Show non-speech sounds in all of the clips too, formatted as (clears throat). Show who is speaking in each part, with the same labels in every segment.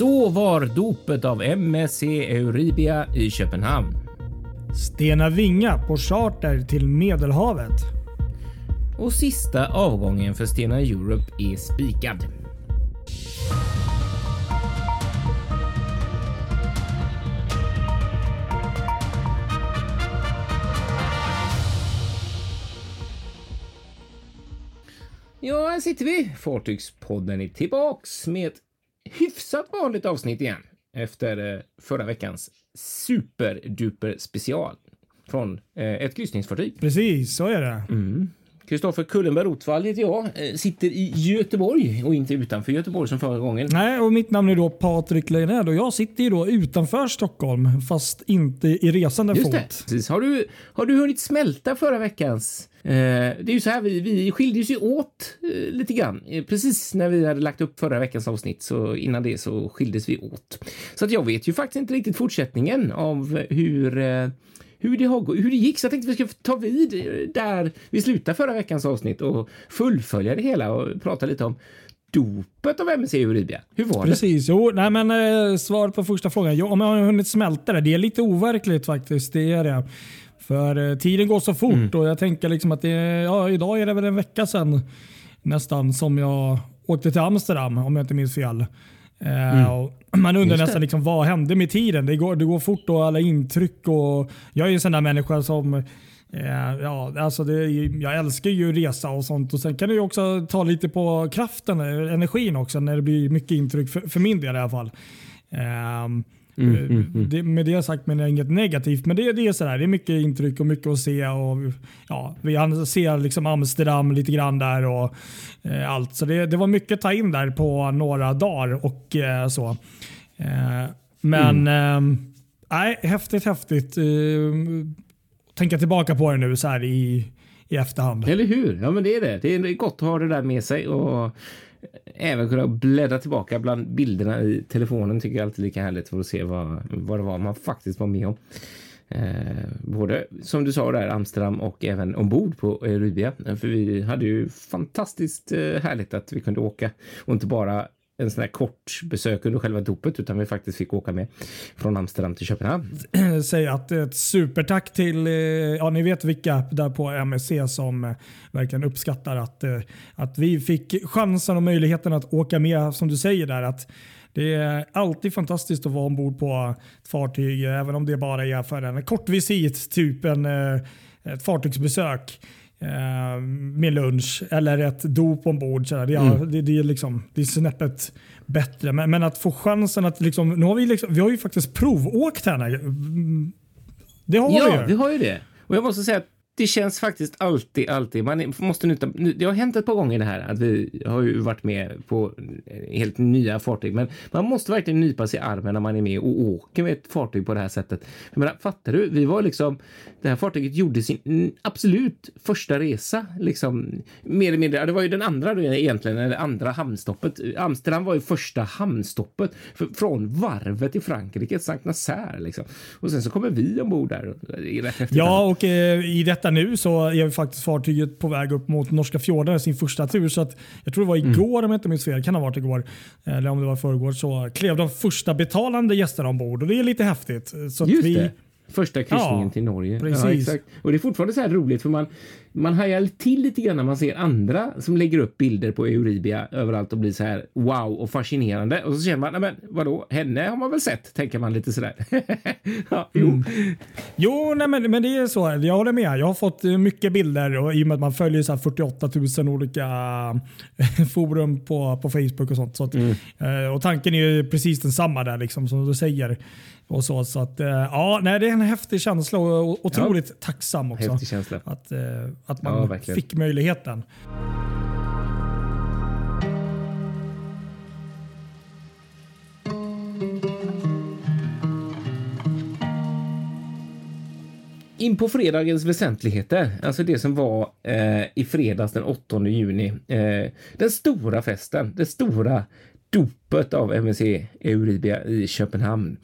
Speaker 1: Så var dopet av MSC Euribia i Köpenhamn.
Speaker 2: Stena Vinga på charter till Medelhavet.
Speaker 1: Och sista avgången för Stena Europe är spikad. Ja, här sitter vi. Fartygspodden är tillbaks med ett hyfsat vanligt avsnitt igen efter eh, förra veckans superduper special från eh, ett kryssningsfartyg.
Speaker 2: Precis, så är det.
Speaker 1: Kristoffer Kullenberg Rotvall heter jag. Eh, Sitter i Göteborg och inte utanför Göteborg som förra gången.
Speaker 2: Nej, och mitt namn är då Patrik Lejonell och jag sitter ju då utanför Stockholm fast inte i resande
Speaker 1: Just
Speaker 2: fot.
Speaker 1: Precis. Har, du, har du hunnit smälta förra veckans? Eh, det är ju så här, vi, vi skildes ju åt eh, lite grann. Precis när vi hade lagt upp förra veckans avsnitt, så innan det så skildes vi åt. Så att jag vet ju faktiskt inte riktigt fortsättningen av hur hur det, har, hur det gick, så jag tänkte vi ska ta vid där vi slutade förra veckans avsnitt och fullfölja det hela och prata lite om dopet av MSC Euribia. Hur var det?
Speaker 2: Precis, jo, nej men eh, svaret på första frågan. Jo, om jag har hunnit smälta det. Det är lite overkligt faktiskt. Det är det. För eh, tiden går så fort
Speaker 1: Mm.
Speaker 2: och jag tänker liksom att det, ja, idag är det väl en vecka sedan nästan som jag åkte till Amsterdam om jag inte minns fel. Eh, och man undrar
Speaker 1: Mm. Just
Speaker 2: nästan liksom, vad hände med tiden? Det går, det går fort och alla intryck. Och jag är ju en sån där människa som eh, ja, alltså det, jag älskar ju resa och sånt. Och Sen kan det ju också ta lite på kraften, eh, energin också när det blir mycket intryck. För, för min del i alla fall. Ehm,
Speaker 1: Mm,
Speaker 2: det, med det sagt menar jag inget negativt, men det, det är sådär. Det är mycket intryck och mycket att se. Och, ja, vi ser liksom Amsterdam lite grann där och eh, allt. Så det, det var mycket att ta in där på några dagar och eh, så. Eh, men
Speaker 1: Mm.
Speaker 2: eh, nej, häftigt, häftigt. Eh, tänka tillbaka på det nu så här i, i efterhand.
Speaker 1: Eller hur? Ja, men det är det. Det är gott att ha det där med sig och även kunna bläddra tillbaka bland bilderna i telefonen tycker jag alltid är lika härligt för att se vad, vad det var man faktiskt var med om. Eh, både som du sa där Amsterdam och även ombord på Euribia. För vi hade ju fantastiskt eh, härligt att vi kunde åka och inte bara en sån här kort besök under själva dopet utan vi faktiskt fick åka med från Amsterdam till Köpenhamn. (clears throat)
Speaker 2: säga att eh, ett supertack till, eh, ja ni vet vilka där på MSC som eh, verkligen uppskattar att, att vi fick chansen och möjligheten att åka med som du säger där. att det är alltid fantastiskt att vara ombord på ett fartyg även om det bara är för en kort visit, typ en, ett fartygsbesök eh, med lunch eller ett dop ombord. Så där. Det, är, det, det, är liksom, det är snäppet bättre. Men, men att få chansen att liksom, nu har vi, liksom, vi har ju faktiskt provåkt här. Mm, Det har
Speaker 1: Ja,
Speaker 2: vi
Speaker 1: vi
Speaker 2: ju.
Speaker 1: har ju det. Och jag måste säga att det känns faktiskt alltid, alltid. Man måste nyta, nu- det har hänt ett par gånger det här att vi har ju varit med på helt nya fartyg, men man måste verkligen nypa sig i armen när man är med och åker med ett fartyg på det här sättet. Jag menar, fattar du? Vi var liksom, det här fartyget gjorde sin absolut första resa, liksom mer eller mindre. Det var ju den andra då egentligen, eller andra hamnstoppet. Amsterdam var ju första hamnstoppet från varvet i Frankrike, Sankt Nazaire liksom. Och sen så kommer vi ombord där.
Speaker 2: Ja, och eh, i detta nu så är ju faktiskt fartyget på väg upp mot norska fjorden sin första tur. Så att, jag tror det var
Speaker 1: Mm.
Speaker 2: igår om jag inte minns fel, kan ha varit igår, eller om det var förrgår, så klev de första betalande gästerna ombord. Och det är lite häftigt. Så vi,
Speaker 1: det. Första kryssningen
Speaker 2: Ja,
Speaker 1: till Norge.
Speaker 2: precis.
Speaker 1: Ja. Och det är fortfarande så här roligt för man, man hajar till lite grann när man ser andra som lägger upp bilder på Euribia överallt och blir så här wow och fascinerande. Och så känner man, nej men vadå, henne har man väl sett, tänker man lite sådär. (laughs) ja, jo.
Speaker 2: Mm. Jo, nej, men, men det är så. Jag håller med. Jag har fått eh, mycket bilder och i och med att man följer så här 48 000 olika eh, (laughs) forum på, på Facebook och sånt. Så att,
Speaker 1: Mm.
Speaker 2: eh, och tanken är ju precis densamma där liksom, som du säger. Och så, så att, eh, ja, nej, det är en häftig känsla och otroligt tacksam också.
Speaker 1: Häftig känsla.
Speaker 2: Att, eh, att
Speaker 1: Ja,
Speaker 2: man
Speaker 1: verkligen.
Speaker 2: fick möjligheten.
Speaker 1: In på fredagens väsentligheter, alltså det som var eh, i fredags den 8 juni. Eh, den stora festen, det stora dopet av MSC Euribia i Köpenhamn.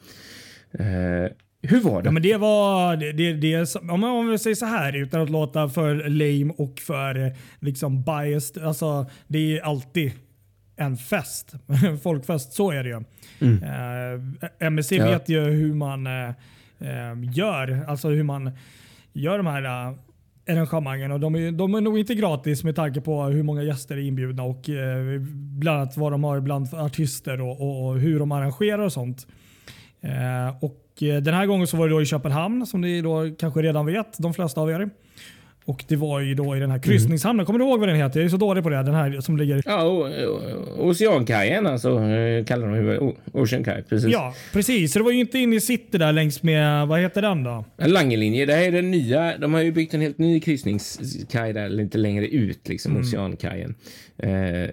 Speaker 1: Eh, hur var det?
Speaker 2: Ja, men det var, det, det, om man om vi säger så här utan att låta för lame och för eh, liksom biased. Alltså, det är alltid en fest. En (laughs) folkfest, så är det ju. Mm. Eh, MSC ja. vet ju hur man eh, eh, gör, alltså hur man gör de här uh, arrangemangen. Och de, är, de är nog inte gratis med tanke på hur många gäster är inbjudna och eh, bland annat vad de har bland artister och, och, och hur de arrangerar och sånt. Eh, och den här gången så var det då i Köpenhamn som ni då kanske redan vet, de flesta av er. Och det var ju då i den här kryssningshamnen. Kommer du ihåg vad den heter? Jag är så dålig på det. Den här som ligger...
Speaker 1: Ja, Oceankajen alltså eh, kallar de huvudet. Ocean Kaj, precis.
Speaker 2: Ja, precis. Så det var ju inte inne i city där längs med, vad heter den då?
Speaker 1: En Langelinje. Det här är den nya. De har ju byggt en helt ny kryssningskaj där lite längre ut, liksom mm. Oceankajen. Eh,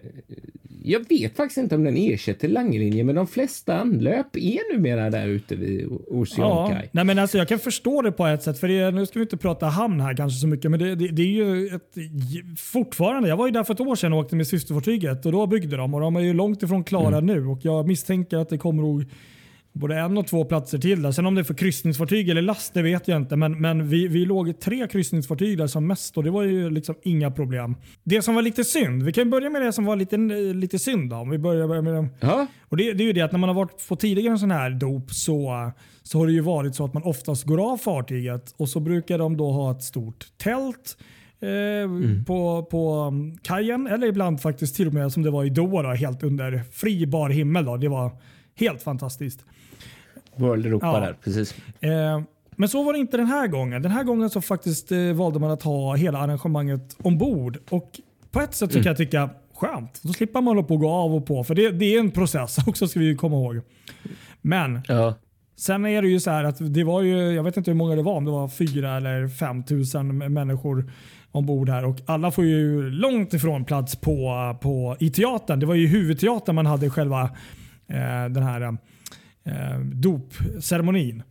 Speaker 1: jag vet faktiskt inte om den ersätter Langelinje, men de flesta anlöp är numera där ute vid Oceankaj. Ja,
Speaker 2: nej men alltså jag kan förstå det på ett sätt, för det, nu ska vi inte prata hamn här kanske så mycket, men det, det, det, är ju ett, fortfarande. Jag var ju där för ett år sedan och åkte med systerfartyget och då byggde de och de är ju långt ifrån klara mm. nu och jag misstänker att det kommer att både en och två platser till där. Sen om det är för kryssningsfartyg eller last, det vet jag inte. Men, men vi, vi låg tre kryssningsfartyg där som mest och det var ju liksom inga problem. Det som var lite synd, vi kan börja med det som var lite, lite synd då, om vi börjar med det.
Speaker 1: Ja.
Speaker 2: Och det, det är ju det att när man har varit på tidigare sån här dop så, så har det ju varit så att man oftast går av fartyget och så brukar de då ha ett stort tält eh, mm. på, på kajen eller ibland faktiskt till och med som det var i Doha helt under fri bar himmel. Då. Det var helt fantastiskt.
Speaker 1: World Europa ja. där, precis.
Speaker 2: Eh, men så var det inte den här gången. Den här gången så faktiskt eh, valde man att ha hela arrangemanget ombord. Och på ett sätt så kan jag tycka skönt. Då slipper man hålla på och gå av och på. För det, det är en process (laughs) också ska vi komma ihåg. Men
Speaker 1: ja.
Speaker 2: sen är det ju så här att det var ju, jag vet inte hur många det var, om det var fyra eller fem tusen människor ombord här och alla får ju långt ifrån plats på, på, i teatern. Det var ju huvudteatern man hade själva eh, den här eh, dopceremonin.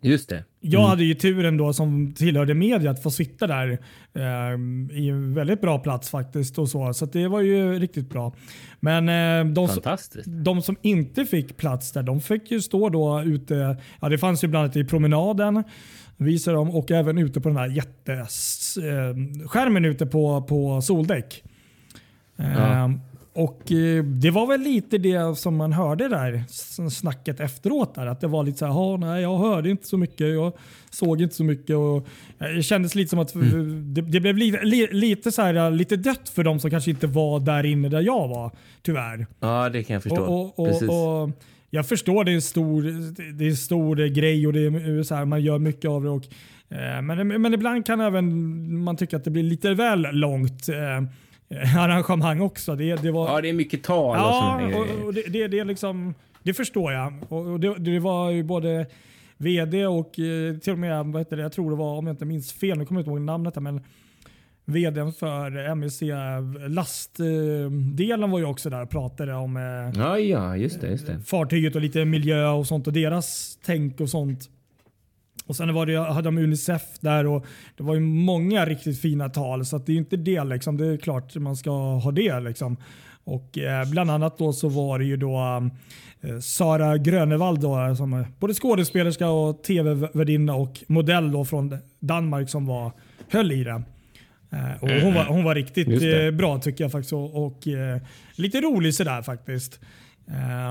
Speaker 1: Just det. Mm.
Speaker 2: Jag hade ju turen då som tillhörde media att få sitta där eh, i en väldigt bra plats faktiskt. och Så Så det var ju riktigt bra. Men eh, de, de, som inte fick plats där, de fick ju stå då ute. Ja, det fanns ju bland annat i promenaden visar de och även ute på den här jätteskärmen eh, ute på, på soldäck. Ja. Ehm, och eh, Det var väl lite det som man hörde där snacket efteråt. Där, att det var lite så här, nej jag hörde inte så mycket, jag såg inte så mycket. Och det kändes lite som att mm. det, det, blev li, li, lite, så här, lite dött för de som kanske inte var där inne där jag var. Tyvärr.
Speaker 1: Ja, det kan jag förstå.
Speaker 2: Och, och, och, och jag förstår det är en stor, det är en stor grej och det är så här, man gör mycket av det. Och, eh, men, men ibland kan även man tycka att det blir lite väl långt. Eh, Eh, arrangemang också. Det, det var,
Speaker 1: ja, det är mycket tal.
Speaker 2: Ja, och, och det, det, det, liksom, det förstår jag. Och det, det var ju både vd och eh, till och med, vad heter det, jag tror det var, om jag inte minns fel, nu kommer jag inte ihåg namnet, men vdn för MSC lastdelen var ju också där och pratade om
Speaker 1: eh, ja, ja, just det, just det.
Speaker 2: fartyget och lite miljö och sånt och deras tänk och sånt. Och Sen var det, hade de Unicef där och det var ju många riktigt fina tal. Så det är inte det. Liksom. Det är klart man ska ha det. Liksom. Och eh, Bland annat då så var det ju då eh, Sara Grönevall då, som är både skådespelerska och tv-värdinna och modell då från Danmark som var, höll i det. Eh, och hon, var, hon var riktigt eh, bra tycker jag faktiskt och, och eh, lite rolig sådär faktiskt.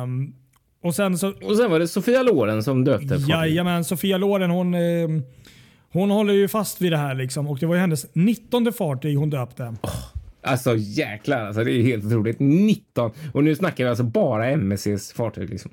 Speaker 2: Um,
Speaker 1: och sen, så, och sen var det Sofia Loren som döpte
Speaker 2: Jajamän, Sofia Loren hon, eh, hon håller ju fast vid det här. Liksom, och Det var ju hennes 19 fartyg hon döpte. Oh,
Speaker 1: alltså jäklar, alltså, det är helt otroligt. 19! Och nu snackar vi alltså bara MSCs fartyg. Liksom.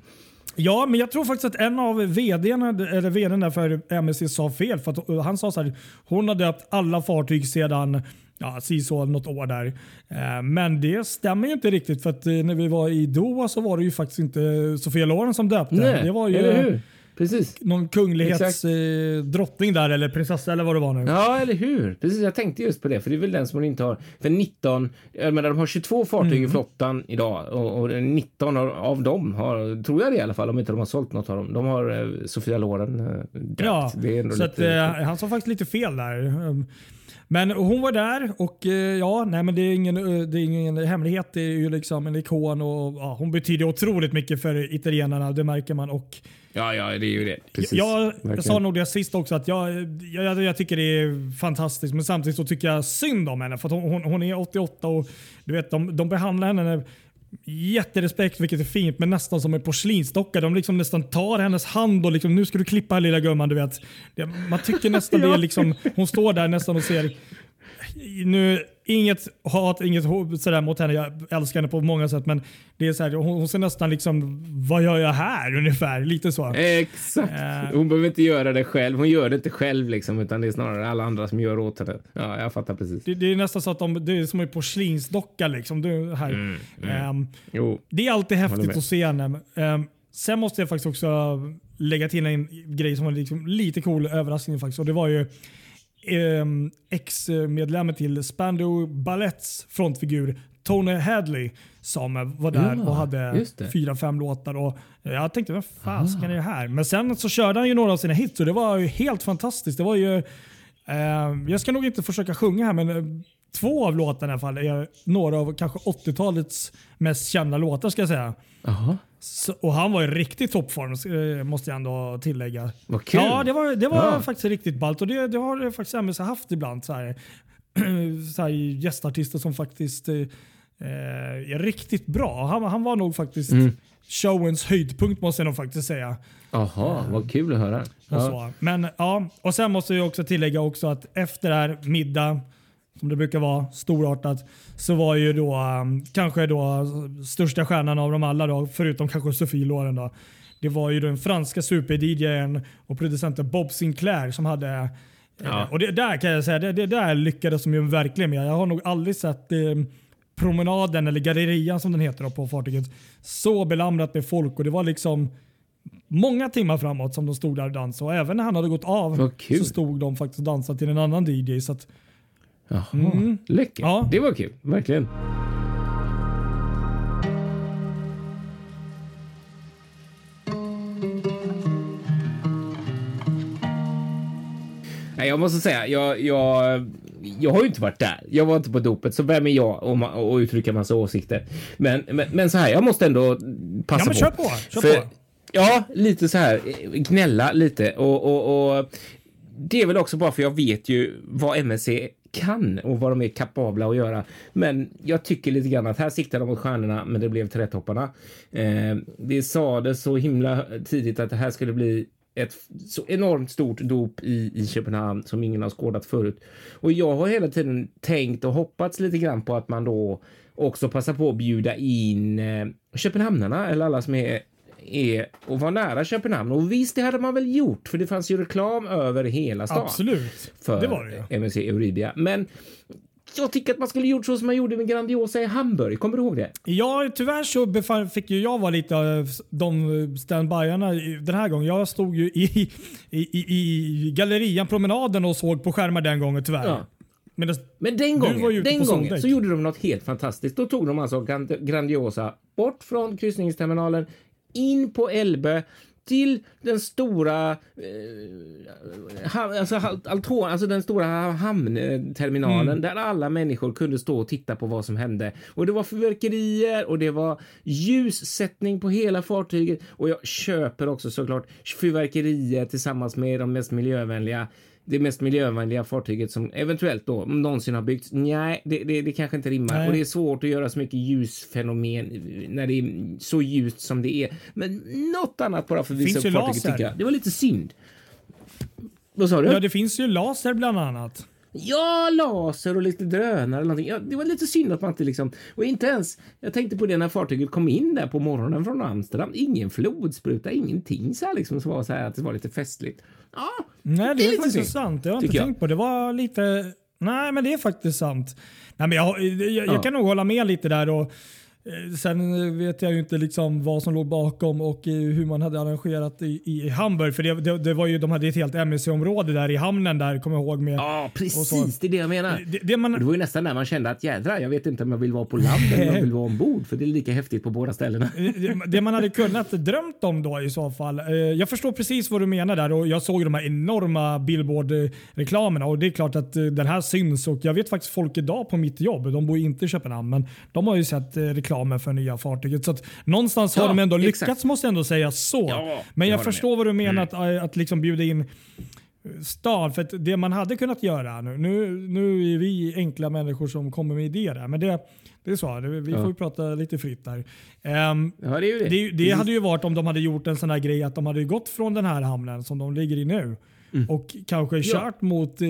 Speaker 2: Ja, men jag tror faktiskt att en av vdarna, eller vdn där för MSC sa fel. För att han sa så här, hon har döpt alla fartyg sedan ja, så något år där. Eh, men det stämmer ju inte riktigt för att eh, när vi var i Doha så var det ju faktiskt inte Sofia Loren som döpte.
Speaker 1: Nej,
Speaker 2: det var ju
Speaker 1: eller hur? Precis.
Speaker 2: någon kunglighetsdrottning eh, där eller prinsessa eller vad det var nu.
Speaker 1: Ja, eller hur? Precis, jag tänkte just på det, för det är väl den som hon inte har. För 19, jag menar, de har 22 fartyg mm. i flottan idag och, och 19 av dem har, tror jag det i alla fall, om inte de har sålt något av dem, de har eh, Sofia Loren eh, döpt.
Speaker 2: Ja, så att, eh, han sa faktiskt lite fel där. Men hon var där och eh, ja, nej men det är ingen, eh, det är ingen hemlighet. Det är ju liksom en ikon och ja, hon betyder otroligt mycket för italienarna. Det märker man. Och
Speaker 1: Ja, ja, det är ju det. Precis.
Speaker 2: Jag, jag sa nog det sist också att jag, jag, jag, tycker det är fantastiskt men samtidigt så tycker jag synd om henne för hon, hon, hon, är 88 och du vet, de, de behandlar henne jätterespekt, vilket är fint, men nästan som en porslinsdocka. De liksom nästan tar hennes hand och liksom, nu ska du klippa här lilla gumman. Du vet. Man tycker nästan det (laughs) liksom, hon står där nästan och ser nu, inget hat, inget sådär mot henne. Jag älskar henne på många sätt. Men det är så här, hon, hon ser nästan liksom, vad gör jag här ungefär? Lite så.
Speaker 1: Exakt. Uh, hon behöver inte göra det själv. Hon gör det inte själv liksom, utan det är snarare alla andra som gör åt henne. Ja, jag fattar precis.
Speaker 2: Det, det är nästan så att de, det är som en porslinsdocka liksom. Det, här. Mm, mm. Um, det är alltid häftigt att se henne. Um, sen måste jag faktiskt också lägga till en grej som var liksom lite cool överraskning faktiskt. Och det var ju ex-medlemmen till Spandau Balletts frontfigur Tony Hadley som var där ja, och hade fyra, fem låtar. Och jag tänkte, vad fasiken är det här? Men sen så körde han ju några av sina hits och det var ju helt fantastiskt. Det var ju, eh, jag ska nog inte försöka sjunga här men eh, två av låtarna i alla fall är några av kanske 80-talets mest kända låtar ska jag säga.
Speaker 1: Aha.
Speaker 2: Så, och han var i riktig toppform eh, måste jag ändå tillägga.
Speaker 1: Vad kul.
Speaker 2: Ja, det var, det var ja. faktiskt riktigt ballt och det, det har faktiskt MS haft ibland. Så här, (clears throat) så här gästartister som faktiskt eh, är riktigt bra. Han, han var nog faktiskt mm. showens höjdpunkt måste jag nog faktiskt säga.
Speaker 1: Jaha, vad kul att höra.
Speaker 2: Ja. Men ja, och sen måste jag också tillägga också att efter det här middag som det brukar vara, storartat, så var ju då um, kanske då största stjärnan av dem alla, då, förutom kanske Sofie Loren. Då, det var ju den franska super-DJn och producenten Bob Sinclair som hade eh, Ja. Och det där kan jag säga, det, det där lyckades de ju verkligen med. Jag har nog aldrig sett eh, promenaden, eller gallerian som den heter då, på fartyget, så belamrat med folk. Och Det var liksom många timmar framåt som de stod där och dansade. Och även när han hade gått av så stod de faktiskt och dansade till en annan DJ. Så
Speaker 1: Jaha, mm. läckert. Ja. Det var kul, verkligen. Nej, jag måste säga, jag, jag, jag har ju inte varit där. Jag var inte på dopet, så vem är jag att uttrycka massa åsikter? Men, men, men, så här, jag måste ändå passa ja, men
Speaker 2: kör på. Kör för, på.
Speaker 1: Ja, lite så här, gnälla lite och, och, och det är väl också bara för jag vet ju vad MSC kan och vad de är kapabla att göra. Men jag tycker lite grann att här siktar de mot stjärnorna, men det blev trätopparna. Eh, det sades så himla tidigt att det här skulle bli ett så enormt stort dop i, i Köpenhamn som ingen har skådat förut. Och jag har hela tiden tänkt och hoppats lite grann på att man då också passar på att bjuda in eh, köpenhamnarna eller alla som är är att vara nära Köpenhamn. Och visst, det hade man väl gjort, för det fanns ju reklam över hela stan.
Speaker 2: Absolut,
Speaker 1: för
Speaker 2: det var det.
Speaker 1: MSC Euribia. Men jag tycker att man skulle gjort så som man gjorde med Grandiosa i Hamburg. Kommer du ihåg det?
Speaker 2: Ja, tyvärr så fick ju jag vara lite av de standbyarna den här gången. Jag stod ju i, i, i, i gallerian, promenaden och såg på skärmar den gången tyvärr. Ja.
Speaker 1: Men, det, Men den gången, den gången så gjorde de något helt fantastiskt. Då tog de alltså Grandiosa bort från kryssningsterminalen in på Elbe till den stora eh, alltså, alton, alltså den stora hamnterminalen mm. där alla människor kunde stå och titta på vad som hände. Och det var fyrverkerier och det var ljussättning på hela fartyget och jag köper också såklart fyrverkerier tillsammans med de mest miljövänliga det mest miljövänliga fartyget som eventuellt då någonsin har byggts. Nej, det, det, det kanske inte rimmar Nej. och det är svårt att göra så mycket ljusfenomen när det är så ljust som det är. Men något annat bara för att visa upp fartyget tycker jag. Det var lite synd. Vad sa du?
Speaker 2: Ja, det finns ju laser bland annat.
Speaker 1: Ja, laser och lite drönare eller någonting. Ja, det var lite synd att man inte liksom... Och inte ens... Jag tänkte på det när fartyget kom in där på morgonen från Amsterdam. Ingen flodspruta, ingenting så här liksom som var så här att det var lite festligt. Ja,
Speaker 2: Nej, det, det är, är faktiskt sant. Det har jag inte jag. tänkt på. Det var lite... Nej, men det är faktiskt sant. Nej, men jag, jag, jag ja. kan nog hålla med lite där. Och, sen vet jag ju inte liksom vad som låg bakom och eh, hur man hade arrangerat i, i Hamburg. För det, det, det, var ju, de hade ett helt MSC-område där i hamnen där, kommer jag ihåg. Med,
Speaker 1: ja, precis. Det är det jag menar. Det, det, man, det var ju nästan när man kände att jädra, jag vet inte om jag vill vara på land eller om jag vill vara ombord. För det är lika häftigt på båda ställena.
Speaker 2: Det, man hade kunnat drömt om då i så fall. Eh, jag förstår precis vad du menar där och jag såg de här enorma billboard-reklamerna och det är klart att den här syns och jag vet faktiskt folk idag på mitt jobb, de bor inte i Köpenhamn, men de har ju sett reklam reklamen för nya fartyget. Så att någonstans ja, har de ändå exakt. lyckats måste jag ändå säga så. Ja, Men jag förstår med. vad du menar mm. att, att liksom bjuda in stan. För det man hade kunnat göra, nu, nu, nu är vi enkla människor som kommer med idéer men det, det är så. Det, vi
Speaker 1: Ja.
Speaker 2: får ju prata lite fritt där. Ehm,
Speaker 1: Ja, det det.
Speaker 2: det, det hade ju varit om de hade gjort en sån här grej att de hade gått från den här hamnen som de ligger i nu och kanske
Speaker 1: Mm. Ja.
Speaker 2: kört mot eh,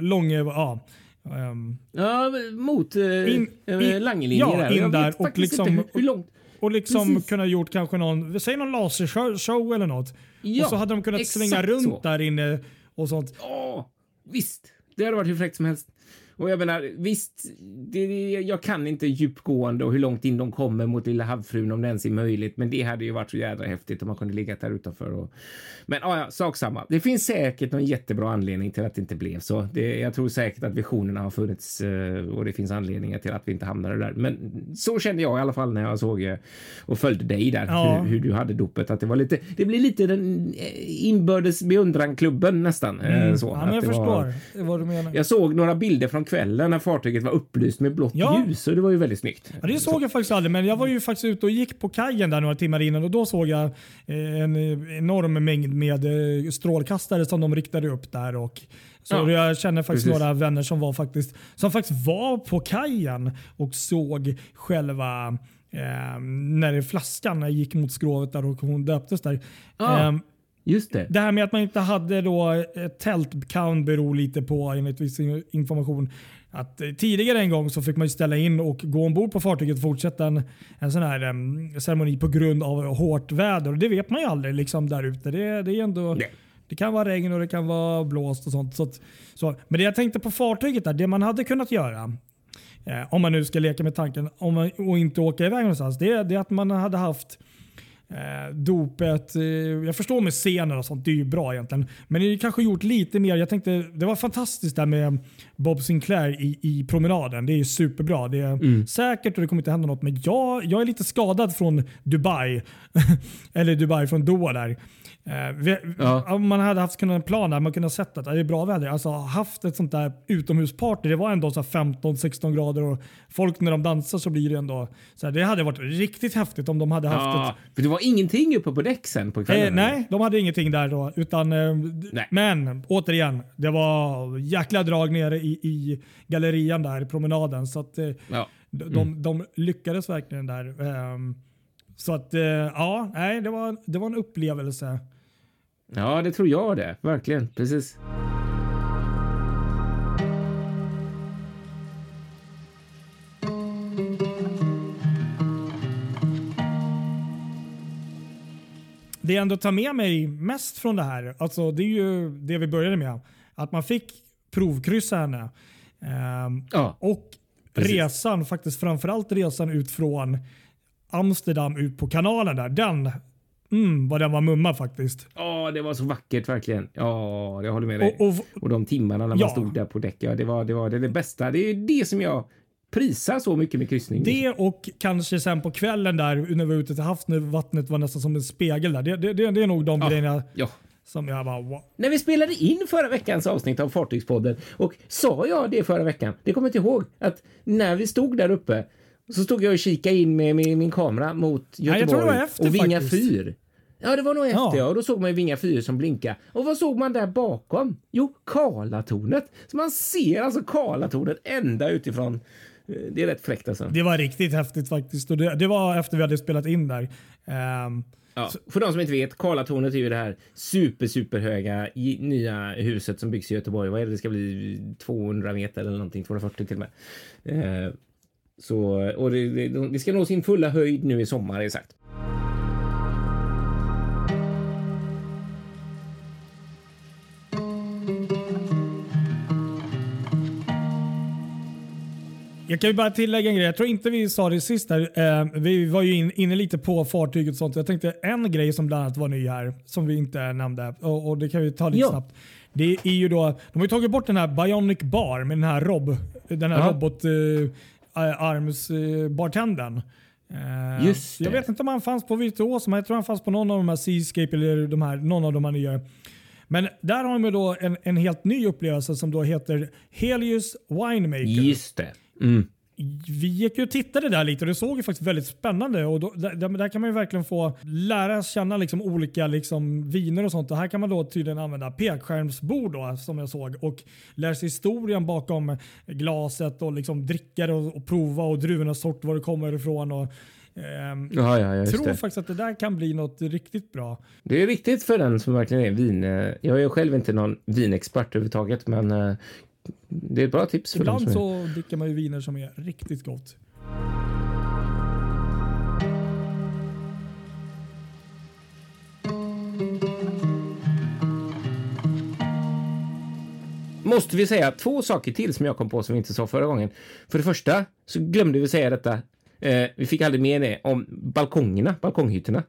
Speaker 2: Långe, ja, ehm,
Speaker 1: Ja, mot eh,
Speaker 2: In-
Speaker 1: eh,
Speaker 2: in-
Speaker 1: Langelinjer
Speaker 2: ja,
Speaker 1: där.
Speaker 2: in där och liksom-
Speaker 1: hur, hur långt.
Speaker 2: och liksom
Speaker 1: Precis.
Speaker 2: kunna gjort kanske någon, säg någon lasershow eller något.
Speaker 1: Ja,
Speaker 2: och så hade de kunnat svänga runt
Speaker 1: så.
Speaker 2: där inne och sånt.
Speaker 1: Ja, visst. Det hade varit hur fräckt som helst. Och jag menar, visst, det, jag kan inte djupgående och hur långt in de kommer mot lilla havsfrun om det ens är möjligt, men det hade ju varit så jädra häftigt om man kunde ligga där utanför. Och... Men ja, ja, sak samma. Det finns säkert någon jättebra anledning till att det inte blev så. Det, jag tror säkert att visionerna har funnits eh, och det finns anledningar till att vi inte hamnade där. Men så kände jag i alla fall när jag såg eh, och följde dig där,
Speaker 2: Ja.
Speaker 1: hur, hur du hade dopet. Att det var lite, det blir lite den eh, inbördes beundran-klubben nästan. eh, Så,
Speaker 2: Mm. Ja, men jag
Speaker 1: det var-
Speaker 2: förstår vad du menar.
Speaker 1: jag såg några bilder från kvällen när fartyget var upplyst med blått
Speaker 2: Ja.
Speaker 1: ljus och det var ju väldigt snyggt.
Speaker 2: Ja, det såg jag faktiskt aldrig, men jag var ju faktiskt ute och gick på kajen där några timmar innan och då såg jag eh, en enorm mängd med eh, strålkastare som de riktade upp där. Och, så
Speaker 1: Ja,
Speaker 2: jag känner faktiskt
Speaker 1: precis.
Speaker 2: några vänner som var faktiskt, som faktiskt var på kajen och såg själva eh, när flaskan gick mot skrovet där och hon döptes där.
Speaker 1: Ja.
Speaker 2: Eh,
Speaker 1: Just det.
Speaker 2: det här med att man inte hade då tält kan bero lite på, enligt viss information, att eh, tidigare en gång så fick man ju ställa in och gå ombord på fartyget och fortsätta en, en sån här em, ceremoni på grund av hårt väder. Och det vet man ju aldrig liksom där ute. Det, det är ändå...
Speaker 1: Nej.
Speaker 2: Det kan vara regn och det kan vara blåst och sånt. Så att, så. Men det jag tänkte på fartyget där, det man hade kunnat göra, eh, om man nu ska leka med tanken om man, och inte åka iväg någonstans, det, är- det är att man hade haft eh, dopet. Eh, jag förstår med scener och sånt, det är ju bra egentligen. Men är kanske gjort lite mer. Jag tänkte, det var fantastiskt där med Bob Sinclair i, i promenaden. Det är ju superbra. Det är
Speaker 1: Mm.
Speaker 2: säkert och det kommer inte hända något. Men jag, jag är lite skadad från Dubai. (laughs) Eller Dubai från Doha där. Eh, vi,
Speaker 1: Ja.
Speaker 2: Om man hade haft kunnat en plan där man kunde ha sett att det är bra väder. Alltså haft ett sånt där utomhusparty. Det var ändå så här 15-16 grader och folk när de dansar så blir det ändå så här, Det hade varit riktigt häftigt om de hade haft ett
Speaker 1: Ja, för det var ingenting uppe på däck sen på kvällen.
Speaker 2: Eh, nej, de hade ingenting där då. Utan, eh. Men återigen, det var jäkla drag nere i, i gallerian där, i promenaden. Så att, eh,
Speaker 1: Ja.
Speaker 2: de, de, de lyckades verkligen där. Ehm, så att eh, ja, nej, det var, det var en upplevelse.
Speaker 1: Ja, det tror jag det. Verkligen. Precis.
Speaker 2: Det jag ändå tar med mig mest från det här, alltså det är ju det vi började med. Att man fick provkryssa henne. Ehm,
Speaker 1: Ja.
Speaker 2: Och
Speaker 1: Precis.
Speaker 2: resan, faktiskt framförallt resan ut från Amsterdam ut på kanalen där. Den, mm, vad den var mumma faktiskt.
Speaker 1: Ja, det var så vackert verkligen. Ja, jag håller med dig.
Speaker 2: Och,
Speaker 1: Och,
Speaker 2: och,
Speaker 1: de timmarna när
Speaker 2: Ja.
Speaker 1: man stod där på däck. Ja, det var det, var det, det bästa. Det är det som jag prisar så mycket med kryssning.
Speaker 2: det och kanske sen på kvällen där när vi var ute till havs när vattnet var nästan som en spegel där. Det, det, det, det är nog de
Speaker 1: Ja.
Speaker 2: grejerna
Speaker 1: Ja.
Speaker 2: som jag bara wow.
Speaker 1: När vi spelade in förra veckans avsnitt av Fartygspodden och sa jag det förra veckan? Det kommer jag inte ihåg att när vi stod där uppe så stod jag och kikade in med min, min kamera mot Göteborg
Speaker 2: var efter
Speaker 1: och Vinga
Speaker 2: faktiskt.
Speaker 1: fyr. Ja, det var nog efter
Speaker 2: Ja.
Speaker 1: ja. Och då såg man Vinga fyr som blinka. Och vad såg man där bakom? Jo, Karlatornet. Så man ser alltså Karlatornet ända utifrån. Eh, Det är rätt fräckt alltså.
Speaker 2: Det var riktigt häftigt faktiskt. Och det, det var efter vi hade spelat in där. Ehm,
Speaker 1: Ja, för de som inte vet, Karlatornet är ju det här super, super höga nya huset som byggs i Göteborg. Vad är det? Det ska bli 200 meter eller någonting, 240 till och med. Eh, så, och det, det, det ska nå sin fulla höjd nu i sommar, sagt.
Speaker 2: Jag kan ju bara tillägga en grej. Jag tror inte vi sa det sist här. Eh, vi var ju in, inne lite på fartyget och sånt. Jag tänkte en grej som bland annat var ny här som vi inte nämnde och, och det kan vi ta lite
Speaker 1: Ja.
Speaker 2: snabbt. Det är ju då, de har ju tagit bort den här Bionic Bar med den här Rob, den här
Speaker 1: Ja.
Speaker 2: robot eh, eh, bartendern. Eh,
Speaker 1: Just
Speaker 2: Jag vet inte om han fanns på Virtuos, men jag tror han fanns på någon av de här Seascape eller de här, någon av de här nya. Men där har de då en, en helt ny upplevelse som då heter Helios Winemaker.
Speaker 1: Just det. Mm.
Speaker 2: Vi gick ju och tittade där lite och det såg ju faktiskt väldigt spännande och då, där, där, kan man ju verkligen få lära känna liksom olika liksom viner och sånt. Och här kan man då tydligen använda pekskärmsbord då, som jag såg och lära sig historien bakom glaset och liksom dricka och, och prova och druvornas sort, var det kommer ifrån. Och,
Speaker 1: Um, ja, ja,
Speaker 2: jag tror
Speaker 1: det.
Speaker 2: faktiskt att det där kan bli något riktigt bra.
Speaker 1: Det är viktigt för den som verkligen är vin. Eh, jag är själv inte någon vinexpert överhuvudtaget, men eh, det är ett bra tips. För
Speaker 2: Ibland
Speaker 1: så
Speaker 2: dricker man ju viner som är riktigt gott.
Speaker 1: Måste vi säga två saker till som jag kom på som vi inte sa förra gången. För det första så glömde vi säga detta. Eh, vi fick aldrig med det om balkongerna, balkonghytterna.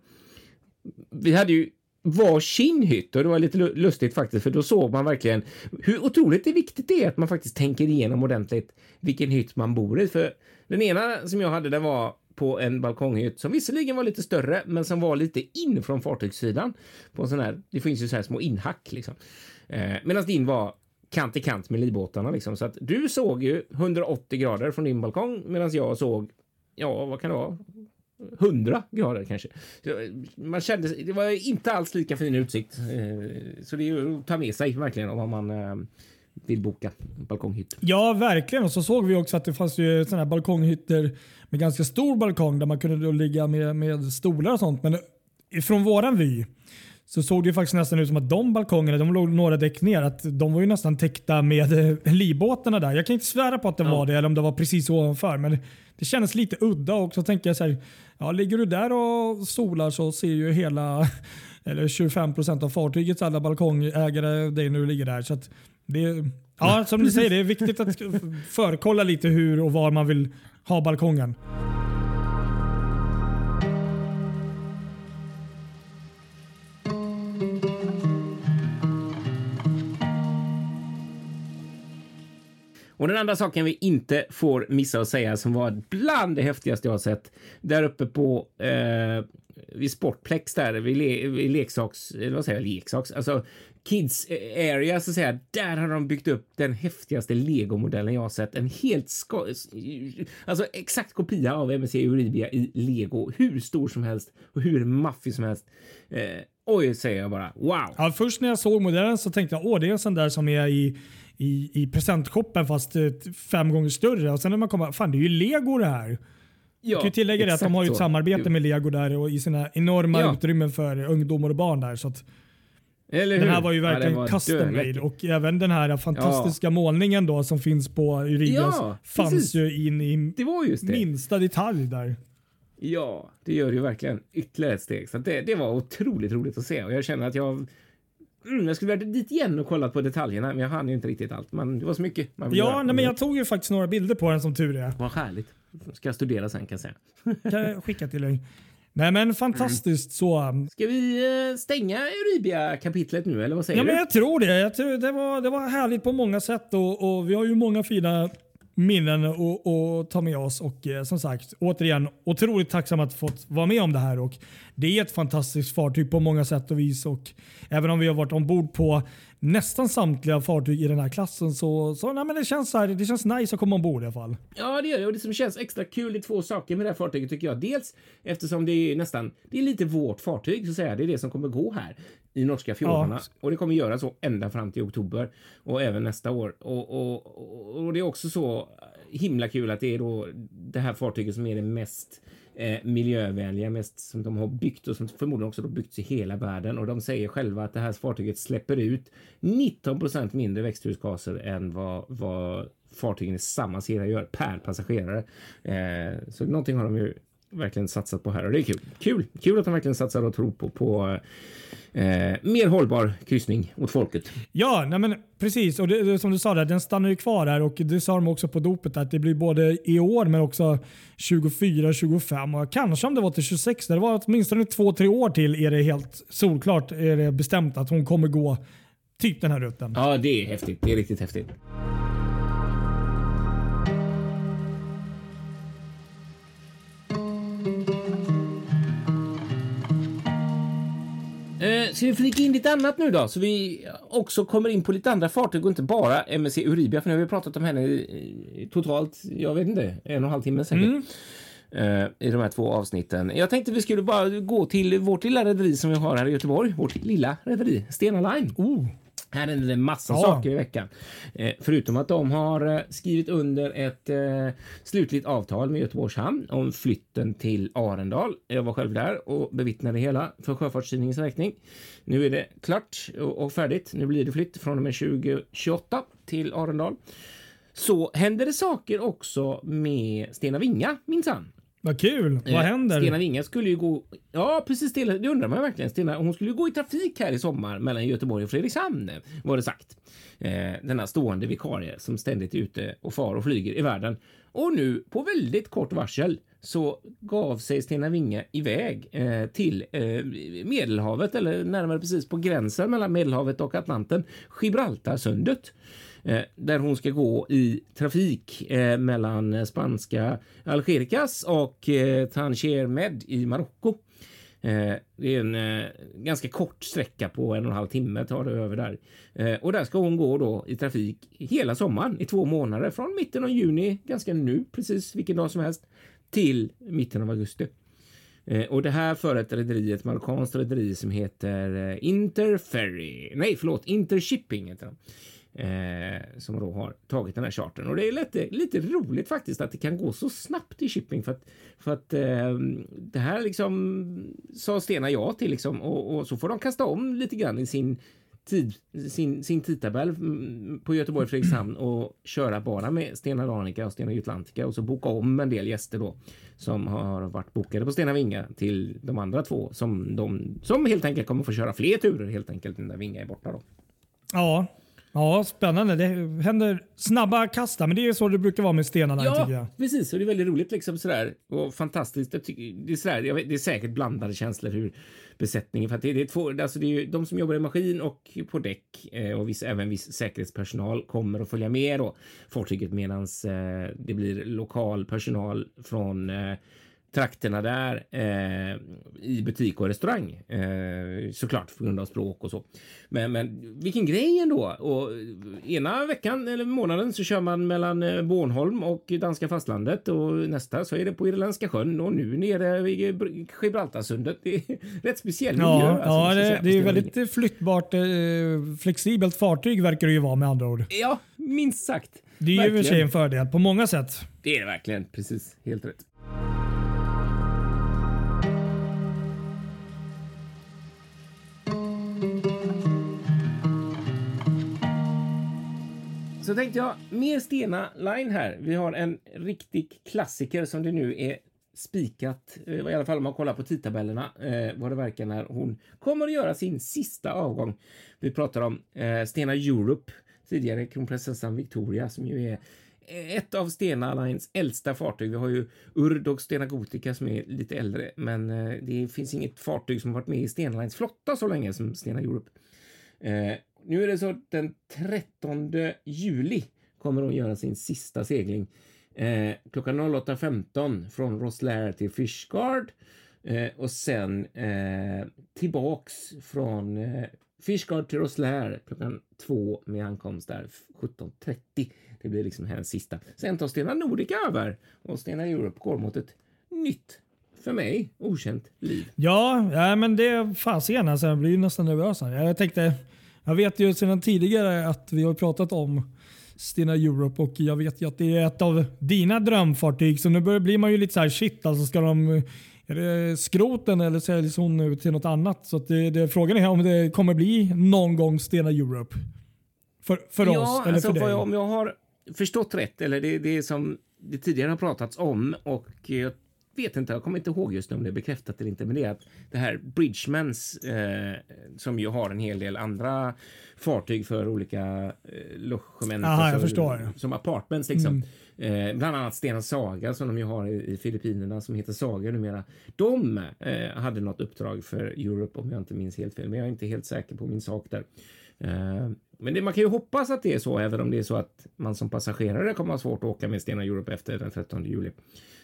Speaker 1: Vi hade ju var hytt och det var lite lustigt faktiskt för då såg man verkligen hur otroligt det viktigt det är att man faktiskt tänker igenom ordentligt vilken hytt man bor i. För den ena som jag hade den var på en balkonghytt som visserligen var lite större men som var lite in från fartygssidan på en sån här. Det finns ju så här små inhack liksom. Eh, Medan din var kant i kant med livbåtarna liksom så att du såg ju 180 grader från din balkong medan jag såg ja, vad kan det vara? 100 grader kanske. Man kände, det var inte alls lika fin utsikt. Eh, så det är att ta med sig verkligen om man eh, vill boka balkonghytt.
Speaker 2: Ja, verkligen. Och så såg vi också att det fanns ju såna här balkonghytter med ganska stor balkong där man kunde ligga med, med stolar och sånt. Men från våran vy så såg det faktiskt nästan ut som att de balkongerna, de låg några däck ner, att de var ju nästan täckta med eh, livbåtarna där. Jag kan inte svära på att det ja. var det eller om det var precis ovanför. Men det kändes lite udda och så tänker jag så här, ja, ligger du där och solar så ser ju hela, (laughs) eller 25% av fartygets alla balkongägare dig du ligger där. Så det, ja, som du säger, det är viktigt att (laughs) förkolla lite hur och var man vill ha balkongen.
Speaker 1: Och den andra saken vi inte får missa att säga som var bland det häftigaste jag har sett där uppe på eh, vid Sportplex där vid, le, vid leksaks, eller vad säger jag, leksaks, alltså Kids area så att säga. Där har de byggt upp den häftigaste legomodellen jag har sett. En helt sko- alltså exakt kopia av MSC Euribia i lego, hur stor som helst och hur maffig som helst. Eh, oj, säger jag bara. Wow!
Speaker 2: Ja, först när jag såg modellen så tänkte jag åh, det är en sån där som är i i, i presentshoppen fast eh, fem gånger större. Och sen när man kommer, fan det är ju lego det här. Ja, jag kan ju tillägga det att de har ju ett samarbete med Lego där och i sina enorma ja. utrymmen för ungdomar och barn där. Så att den här var ju verkligen ja, custom made och även den här fantastiska ja. målningen då som finns på Uridias ja, fanns precis. ju in i minsta detalj där.
Speaker 1: Ja, det gör ju verkligen ytterligare ett steg. Så det, det var otroligt roligt att se och jag känner att jag Mm, jag skulle varit dit igen och kollat på detaljerna, men jag hann ju inte riktigt allt. Men det var så mycket man
Speaker 2: Ja, nej, men jag tog ju faktiskt några bilder på den som tur är.
Speaker 1: Vad härligt. Ska jag studera sen kan jag säga.
Speaker 2: kan jag (laughs) skicka till dig. Nej men fantastiskt mm.
Speaker 1: så. Ska vi eh, stänga Euribia-kapitlet nu eller vad säger
Speaker 2: ja,
Speaker 1: du?
Speaker 2: Men jag tror det. Jag tror det, var, det var härligt på många sätt och, och vi har ju många fina minnen att ta med oss. Och eh, som sagt, återigen otroligt tacksam att fått vara med om det här. Och det är ett fantastiskt fartyg på många sätt och vis. Och även om vi har varit ombord på nästan samtliga fartyg i den här klassen så, så nej, men det, känns så här, det känns nice att komma ombord i alla fall.
Speaker 1: Ja, det gör det. Och det som känns extra kul är två saker med det här fartyget tycker jag. Dels eftersom det är nästan, det är lite vårt fartyg så att säga. Det är det som kommer gå här i norska fjordarna ja. och det kommer göra så ända fram till oktober och även nästa år. Och, och, och det är också så himla kul att det är då det här fartyget som är det mest eh, miljövänliga, mest som de har byggt och som förmodligen också har byggts i hela världen. Och de säger själva att det här fartyget släpper ut 19% mindre växthusgaser än vad, vad fartygen i samma serie gör per passagerare. Eh, så någonting har de ju verkligen satsat på här och det är kul. Kul, kul att de verkligen satsar och tror på, på eh, mer hållbar kryssning åt folket.
Speaker 2: Ja, nej men precis. Och det, som du sa, där, den stannar ju kvar här och det sa de också på dopet att det blir både i år men också 24, 25 och kanske om det var till 26. Det var åtminstone två, tre år till är det helt solklart är det bestämt att hon kommer gå typ den här rutten.
Speaker 1: Ja, det är häftigt. Det är riktigt häftigt. Ska vi flika in lite annat nu då? Så vi också kommer in på lite andra fartyg och inte bara MSC Uribia. För nu har vi pratat om henne i, i totalt, jag vet inte, en och en halv timme säkert. Mm. Uh, I de här två avsnitten. Jag tänkte vi skulle bara gå till vårt lilla rederi som vi har här i Göteborg. Vårt lilla rederi, Stena Line. Oh. Här är det en massa ja. saker i veckan. Eh, förutom att de har eh, skrivit under ett eh, slutligt avtal med Göteborgs hamn om flytten till Arendal. Jag var själv där och bevittnade hela för Sjöfartstidningens räkning. Nu är det klart och, och färdigt. Nu blir det flytt från och med 2028 till Arendal. Så händer det saker också med Stena Vinga minsann.
Speaker 2: Vad kul! Vad eh, händer?
Speaker 1: Stena Vinga skulle ju gå... Ja, precis det, det undrar man verkligen. Stena, hon skulle ju gå i trafik här i sommar mellan Göteborg och Fredrikshamn, var det sagt. Eh, denna stående vikarie som ständigt är ute och far och flyger i världen. Och nu på väldigt kort varsel så gav sig Stena Vinga iväg eh, till eh, Medelhavet eller närmare precis på gränsen mellan Medelhavet och Atlanten, Gibraltarsundet. Eh, där hon ska gå i trafik eh, mellan spanska Algericas och Tanger Tangier Med i Marocko. Det är en ganska kort sträcka på en och en halv timme tar det över där. Och där ska hon gå då i trafik hela sommaren i två månader från mitten av juni, ganska nu precis vilken dag som helst, till mitten av augusti. Och det här för ett rederi, ett marockanskt rederi som heter Interferry. Nej, förlåt, Intershipping heter de eh, som då har tagit den här chartern. Och det är lite, lite roligt faktiskt att det kan gå så snabbt i shipping för att, för att eh, det här liksom sa Stena ja till liksom och, och, så får de kasta om lite grann i sin tid, sin, sin tidtabell mm, på Göteborg Fredrikshamn och köra bara med Stena Danica och Stena Jutlantica och så boka om en del gäster då som har varit bokade på Stena Vinga till de andra två som de som helt enkelt kommer få köra fler turer helt enkelt när Vinga är borta då.
Speaker 2: Ja, Ja, spännande. Det händer snabba kast men det är så det brukar vara med stenarna.
Speaker 1: Ja,
Speaker 2: tycker jag.
Speaker 1: precis. Och det är väldigt roligt liksom sådär. Och fantastiskt. Det, är, sådär, vet, det är säkert blandade känslor hur besättningen, för att det, det är två, alltså det är ju de som jobbar i maskin och på däck eh, och viss, även viss säkerhetspersonal kommer att följa med då fartyget medans eh, det blir lokal personal från eh, trakterna där eh, i butik och restaurang. Eh, såklart på grund av språk och så. Men, men vilken grej ändå. Och ena veckan eller månaden så kör man mellan eh, Bornholm och danska fastlandet och nästa så är det på Irländska sjön och nu nere vid Gibraltarsundet. Det är rätt speciell miljö.
Speaker 2: Ja, alltså, ja det, det är väldigt flyttbart, eh, flexibelt fartyg verkar det ju vara med andra ord.
Speaker 1: Ja, minst sagt.
Speaker 2: Det är ju i och för sig en fördel på många sätt.
Speaker 1: Det är det verkligen. Precis, helt rätt. Så tänkte jag, mer Stena Line här. Vi har en riktig klassiker som det nu är spikat, eh, i alla fall om man kollar på tidtabellerna, eh, vad det verkar när hon kommer att göra sin sista avgång. Vi pratar om eh, Stena Europe, tidigare kronprinsessan Victoria som ju är eh, ett av Stena Lines äldsta fartyg. Vi har ju Urd och Stena Gotica som är lite äldre, men eh, det finns inget fartyg som varit med i Stena Lines flotta så länge som Stena Europe. Eh, nu är det så att den 13 juli kommer hon göra sin sista segling. Eh, klockan 08.15 från Roslair till Fishguard eh, och sen eh, tillbaks från eh, Fishguard till Roslair klockan två med ankomst där 17.30. Det blir liksom hennes sista. Sen tar Stena Nordic över och Stena Europe går mot ett nytt för mig okänt liv.
Speaker 2: Ja, ja men det fasiken alltså. Jag blir nästan nervös. Jag tänkte jag vet ju sedan tidigare att vi har pratat om Stena Europe och jag vet ju att det är ett av dina drömfartyg. Så nu blir man ju lite så här shit, alltså ska de är det skroten eller säljs hon nu till något annat? Så det, det, frågan är om det kommer bli någon gång Stena Europe. För, för
Speaker 1: ja,
Speaker 2: oss eller
Speaker 1: alltså,
Speaker 2: för dig?
Speaker 1: Om jag har förstått rätt, eller det, det som det tidigare har pratats om och jag vet inte, jag kommer inte ihåg just nu om det är bekräftat eller inte, men det är att det här Bridgemans eh, som ju har en hel del andra fartyg för olika eh, logement.
Speaker 2: Aha, jag förstår.
Speaker 1: Som apartments liksom. Mm. Eh, bland annat Stena Saga som de ju har i, i Filippinerna som heter Saga numera. De eh, hade något uppdrag för Europe om jag inte minns helt fel, men jag är inte helt säker på min sak där. Men det, man kan ju hoppas att det är så, även om det är så att man som passagerare kommer ha svårt att åka med Stena Europe efter den 13 juli.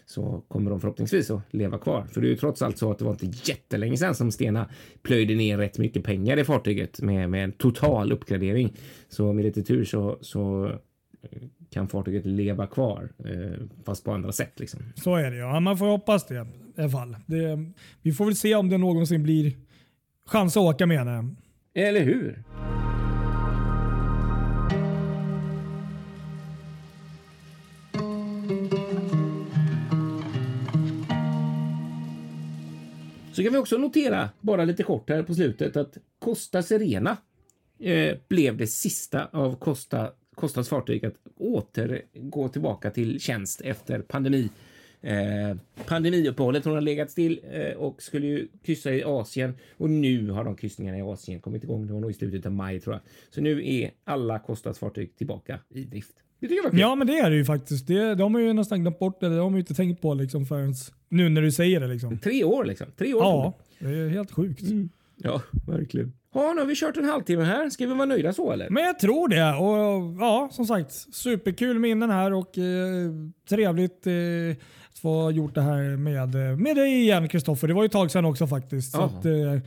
Speaker 1: Så kommer de förhoppningsvis att leva kvar. För det är ju trots allt så att det var inte jättelänge sedan som Stena plöjde ner rätt mycket pengar i fartyget med, med en total uppgradering. Så med lite tur så, så kan fartyget leva kvar, eh, fast på andra sätt. Liksom.
Speaker 2: Så är det ja. Man får hoppas det i alla fall. Det, vi får väl se om det någonsin blir chans att åka med henne.
Speaker 1: Eller hur? Kan vi också notera, bara lite kort här på slutet, att Costa Serena eh, blev det sista av Costa, Costas fartyg att återgå tillbaka till tjänst efter pandemi. Eh, pandemiuppehållet. Hon har legat still eh, och skulle ju kryssa i Asien och nu har de kryssningarna i Asien kommit igång. Det var nog i slutet av maj tror jag. Så nu är alla Costas fartyg tillbaka i drift.
Speaker 2: Det tycker jag var Ja, men det är det ju faktiskt. Det, de har ju nästan glömt bort det. De har ju inte tänkt på liksom förrän nu när du säger det. Liksom.
Speaker 1: Tre år liksom. Tre år.
Speaker 2: Ja, det är helt sjukt. Mm.
Speaker 1: Ja, verkligen. Ja, nu har vi kört en halvtimme här. Ska vi vara nöjda så eller?
Speaker 2: Men jag tror det. Och ja, som sagt, superkul minnen här och eh, trevligt eh, att få gjort det här med, med dig igen Kristoffer. Det var ju ett tag sedan också faktiskt. Så att, eh,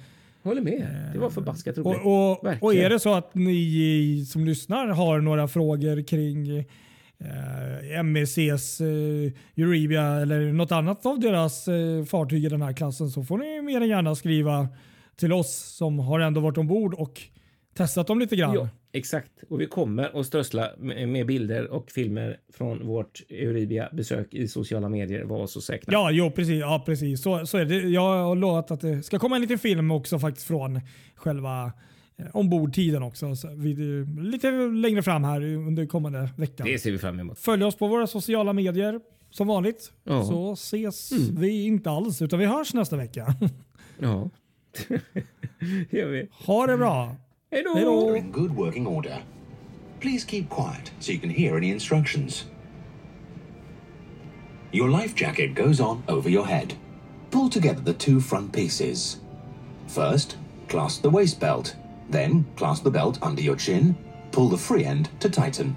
Speaker 1: Håller med. Det var förbaskat roligt.
Speaker 2: Och, och, och, är det så att ni som lyssnar har några frågor kring eh, MECs eh, Euribia eller något annat av deras eh, fartyg i den här klassen så får ni mer än gärna skriva till oss som har ändå varit ombord och testat dem lite grann. Ja,
Speaker 1: exakt. Och vi kommer att strössla med bilder och filmer från vårt Euribia besök i sociala medier. Var så säkra.
Speaker 2: Ja, jo, precis. Ja, precis. Så, så är det. Jag har lovat att det ska komma en liten film också faktiskt från själva eh, ombordtiden också. Så vid, lite längre fram här under kommande veckan.
Speaker 1: Det ser vi fram emot.
Speaker 2: Följ oss på våra sociala medier som vanligt. Ja. Så ses mm. vi inte alls utan vi hörs nästa vecka. (laughs)
Speaker 1: ja. (laughs) gör vi.
Speaker 2: Ha det bra.
Speaker 1: Hej då!
Speaker 3: in good working order. Please keep quiet so you can hear any instructions. Your life jacket goes on over your head. Pull together the two front pieces. First, clasp the waist belt. Then, clasp the belt under your chin. Pull the free end to tighten.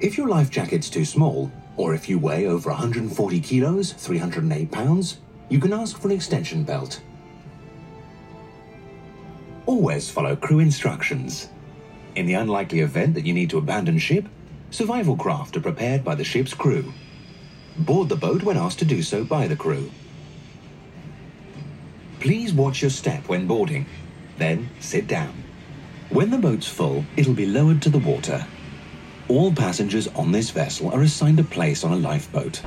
Speaker 3: If your life jacket's too small, or if you weigh over 140 kilos, 308 pounds, you can ask for an extension belt. Always follow crew instructions. In the unlikely event that you need to abandon ship, survival craft are prepared by the ship's crew. Board the boat when asked to do so by the crew. Please watch your step when boarding. Then sit down. When the boat's full, it'll be lowered to the water. All passengers on this vessel are assigned a place on a lifeboat.